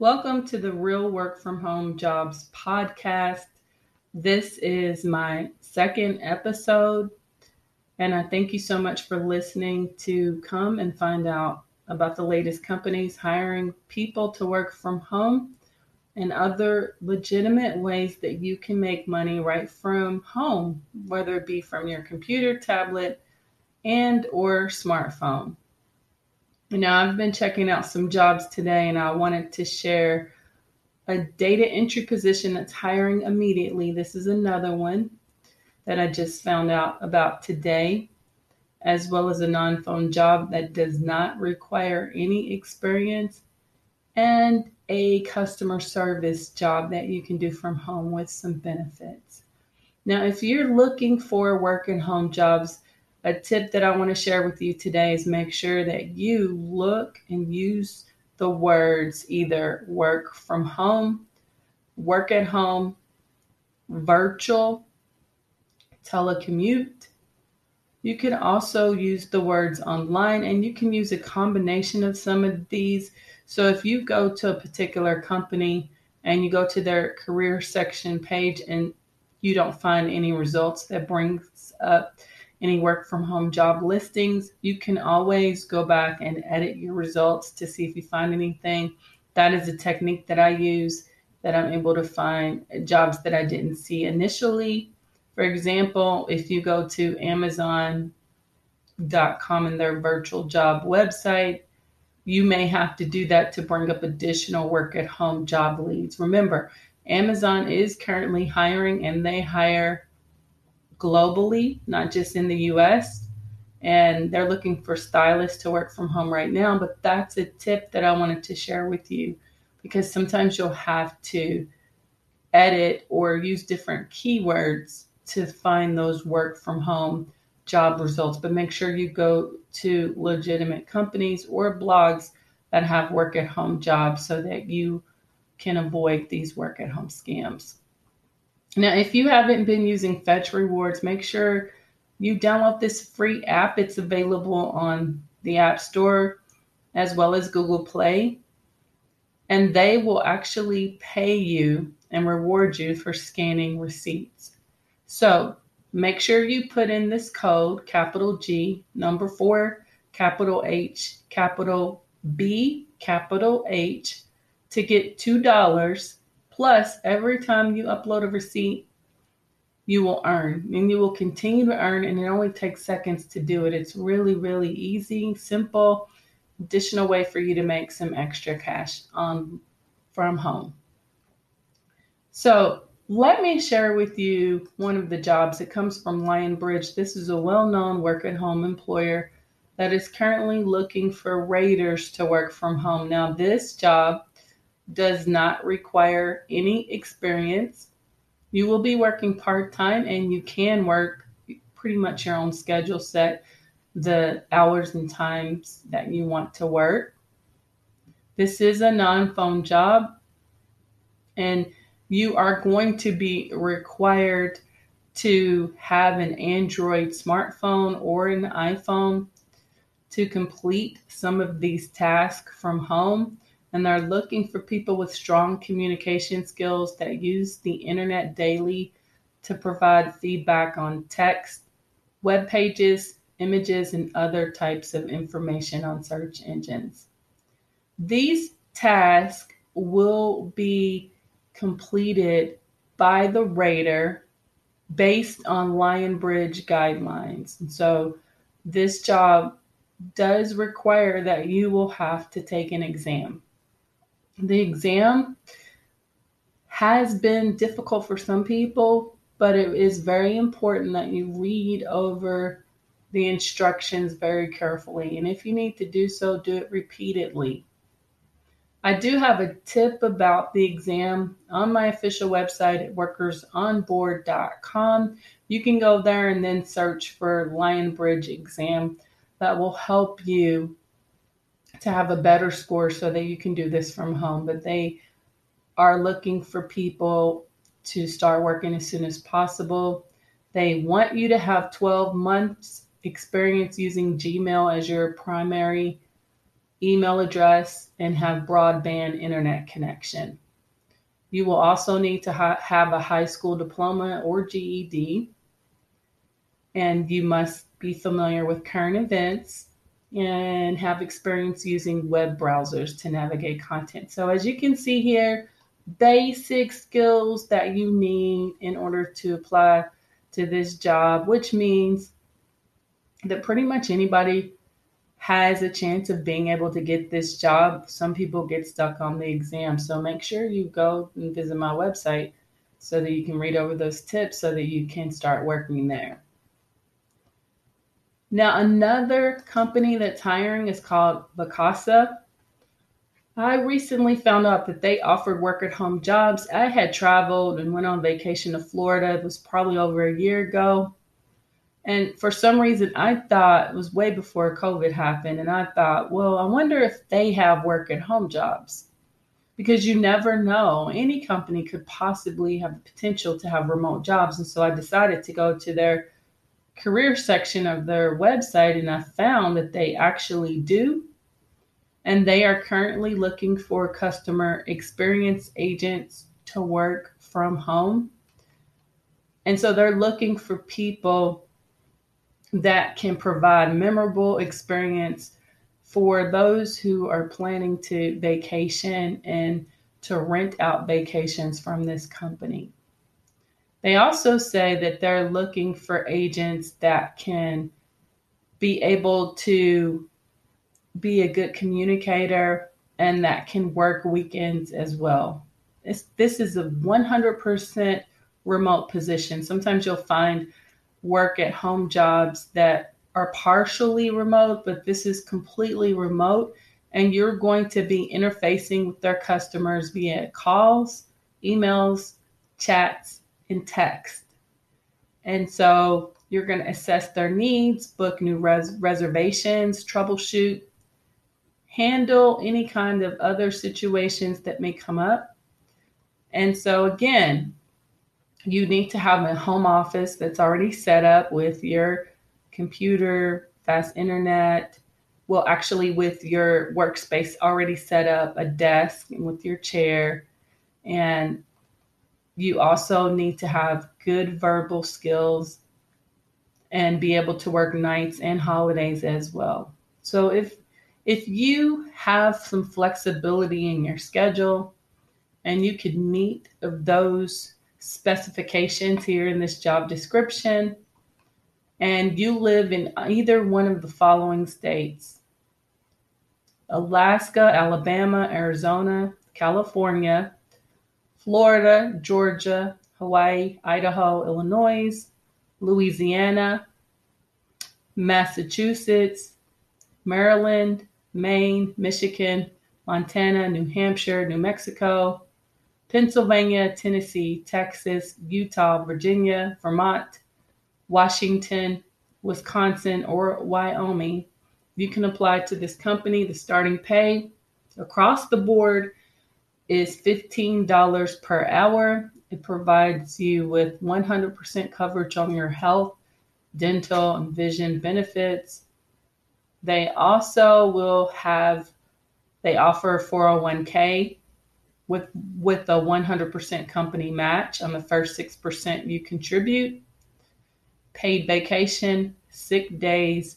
Welcome to the Real Work from Home Jobs podcast. This is my second episode, and I thank you so much for listening to come and find out about the latest companies hiring people to work from home and other legitimate ways that you can make money right from home, whether it be from your computer, tablet, and or smartphone. You know, I've been checking out some jobs today and I wanted to share a data entry position that's hiring immediately. This is another one that I just found out about today, as well as a non phone job that does not require any experience, and a customer service job that you can do from home with some benefits. Now, if you're looking for work and home jobs, a tip that I want to share with you today is make sure that you look and use the words either work from home, work at home, virtual, telecommute. You can also use the words online and you can use a combination of some of these. So if you go to a particular company and you go to their career section page and you don't find any results that brings up any work from home job listings, you can always go back and edit your results to see if you find anything. That is a technique that I use that I'm able to find jobs that I didn't see initially. For example, if you go to Amazon.com and their virtual job website, you may have to do that to bring up additional work at home job leads. Remember, Amazon is currently hiring and they hire globally, not just in the US. And they're looking for stylists to work from home right now. But that's a tip that I wanted to share with you because sometimes you'll have to edit or use different keywords to find those work from home job results. But make sure you go to legitimate companies or blogs that have work at home jobs so that you can avoid these work at home scams. Now, if you haven't been using Fetch Rewards, make sure you download this free app. It's available on the App Store as well as Google Play. And they will actually pay you and reward you for scanning receipts. So make sure you put in this code, capital G, number four, capital H, capital B, capital H, to get $2 Plus, every time you upload a receipt, you will earn and you will continue to earn, and it only takes seconds to do it. It's really, really easy, simple, additional way for you to make some extra cash on from home. So, let me share with you one of the jobs. It comes from Lionbridge. This is a well known work at home employer that is currently looking for raters to work from home. Now, this job does not require any experience. You will be working part time and you can work pretty much your own schedule, set the hours and times that you want to work. This is a non phone job and you are going to be required to have an Android smartphone or an iPhone to complete some of these tasks from home and they're looking for people with strong communication skills that use the internet daily to provide feedback on text, web pages, images, and other types of information on search engines. These tasks will be completed by the rater based on Lionbridge guidelines. So this job does require that you will have to take an exam. The exam has been difficult for some people, but it is very important that you read over the instructions very carefully. And if you need to do so, do it repeatedly. I do have a tip about the exam on my official website at workersonboard.com. You can go there and then search for Lionbridge exam. That will help you to have a better score so that you can do this from home. But they are looking for people to start working as soon as possible. They want you to have 12 months experience using Gmail as your primary email address, and have broadband internet connection. You will also need to ha- have a high school diploma or GED, and you must be familiar with current events and have experience using web browsers to navigate content. So, as you can see here, basic skills that you need in order to apply to this job, which means that pretty much anybody has a chance of being able to get this job. Some people get stuck on the exam. So make sure you go and visit my website so that you can read over those tips so that you can start working there. Now, another company that's hiring is called Vacasa. I recently found out that they offered work at home jobs. I had traveled and went on vacation to Florida. It was probably over a year ago. And for some reason, I thought it was way before COVID happened. And I thought, well, I wonder if they have work at home jobs because you never know. Any company could possibly have the potential to have remote jobs. And so I decided to go to their career section of their website and I found that they actually do. And they are currently looking for customer experience agents to work from home. And so they're looking for people that can provide memorable experience for those who are planning to vacation and to rent out vacations from this company. They also say that they're looking for agents that can be able to be a good communicator and that can work weekends as well. It's, this is a 100% remote position. Sometimes you'll find work at home jobs that are partially remote, but this is completely remote. And you're going to be interfacing with their customers via calls, emails, chats, and text. And so you're going to assess their needs, book new res- reservations, troubleshoot, handle any kind of other situations that may come up. And so, again, you need to have a home office that's already set up with your computer, fast internet, well, actually, with your workspace already set up, a desk with your chair. And you also need to have good verbal skills and be able to work nights and holidays as well. So if if you have some flexibility in your schedule and you could meet those specifications here in this job description, and you live in either one of the following states Alaska, Alabama, Arizona, California, Florida, Georgia, Hawaii, Idaho, Illinois, Louisiana, Massachusetts, Maryland, Maine, Michigan, Montana, New Hampshire, New Mexico, Pennsylvania, Tennessee, Texas, Utah, Virginia, Vermont, Washington, Wisconsin, or Wyoming, you can apply to this company. The starting pay across the board is $15 per hour. It provides you with 100% coverage on your health, dental, and vision benefits. They also will have, they offer 401k with with a 100% company match on the first 6% you contribute paid vacation sick days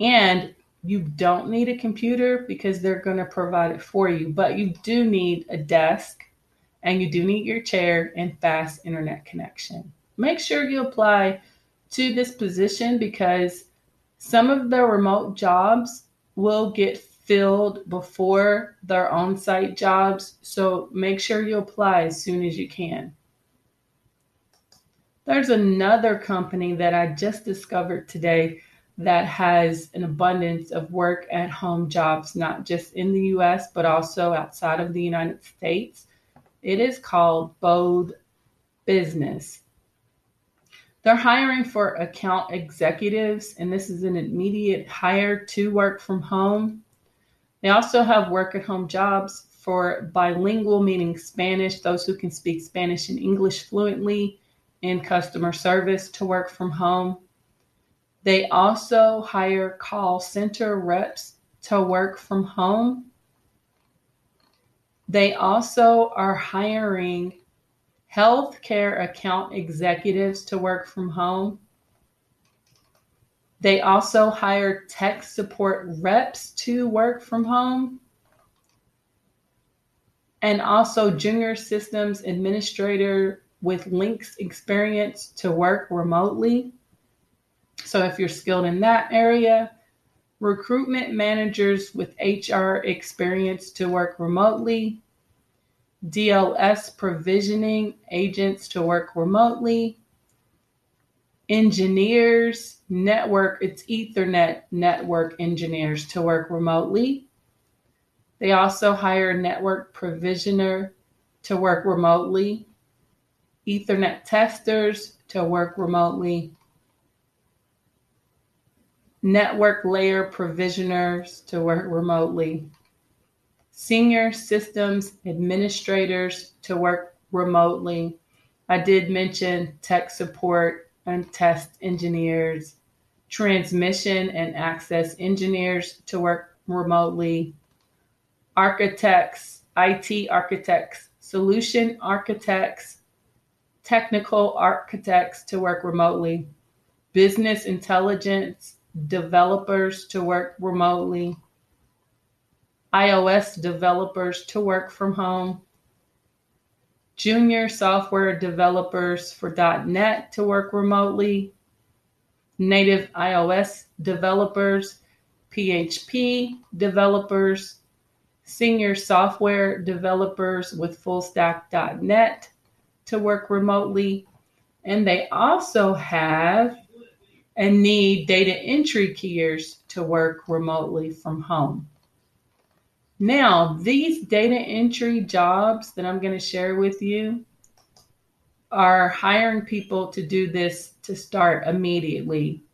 and you don't need a computer because they're going to provide it for you, but you do need a desk and you do need your chair and fast internet connection. Make sure you apply to this position because some of the remote jobs will get filled before their on site jobs. So make sure you apply as soon as you can. There's another company that I just discovered today that has an abundance of work at home jobs, not just in the US, but also outside of the United States. It is called Bode Business. They're hiring for account executives, and this is an immediate hire to work from home. They also have work at home jobs for bilingual, meaning Spanish, those who can speak Spanish and English fluently, in customer service to work from home. They also hire call center reps to work from home. They also are hiring healthcare account executives to work from home. They also hire tech support reps to work from home. And also junior systems administrator with Linux experience to work remotely. So if you're skilled in that area, recruitment managers with HR experience to work remotely, DLS provisioning agents to work remotely, engineers, network, it's Ethernet network engineers to work remotely. They also hire network provisioner to work remotely, Ethernet testers to work remotely, network layer provisioners to work remotely, senior systems administrators to work remotely. I did mention tech support and test engineers, transmission and access engineers to work remotely, architects, IT architects, solution architects, technical architects to work remotely, business intelligence developers to work remotely, iOS developers to work from home, junior software developers for .NET to work remotely, native iOS developers, PHP developers, senior software developers with fullstack.net to work remotely. And they also have and need data entry keyers to work remotely from home. Now, these data entry jobs that I'm going to share with you are hiring people to do this to start immediately.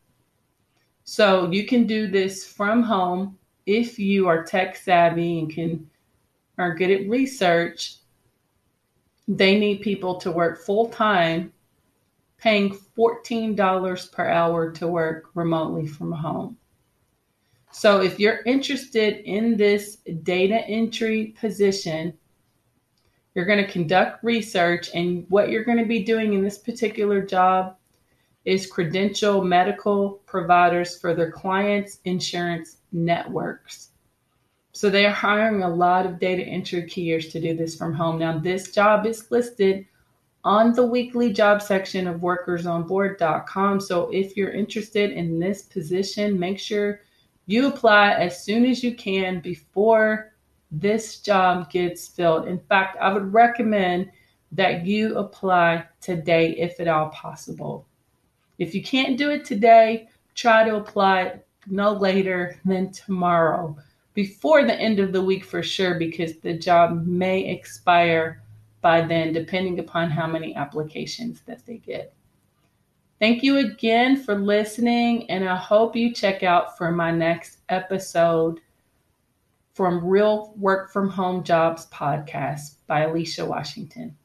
So you can do this from home if you are tech savvy and can are good at research. They need people to work full time paying $14 per hour to work remotely from home. So, if you're interested in this data entry position, you're going to conduct research, and what you're going to be doing in this particular job is credential medical providers for their clients' insurance networks. So, they are hiring a lot of data entry keyers to do this from home. Now, this job is listed on the weekly job section of workersonboard.com. So if you're interested in this position, make sure you apply as soon as you can before this job gets filled. In fact, I would recommend that you apply today if at all possible. If you can't do it today, try to apply no later than tomorrow, before the end of the week for sure, because the job may expire by then, depending upon how many applications that they get. Thank you again for listening, and I hope you check out for my next episode from Real Work from Home Jobs podcast by Alicia Washington.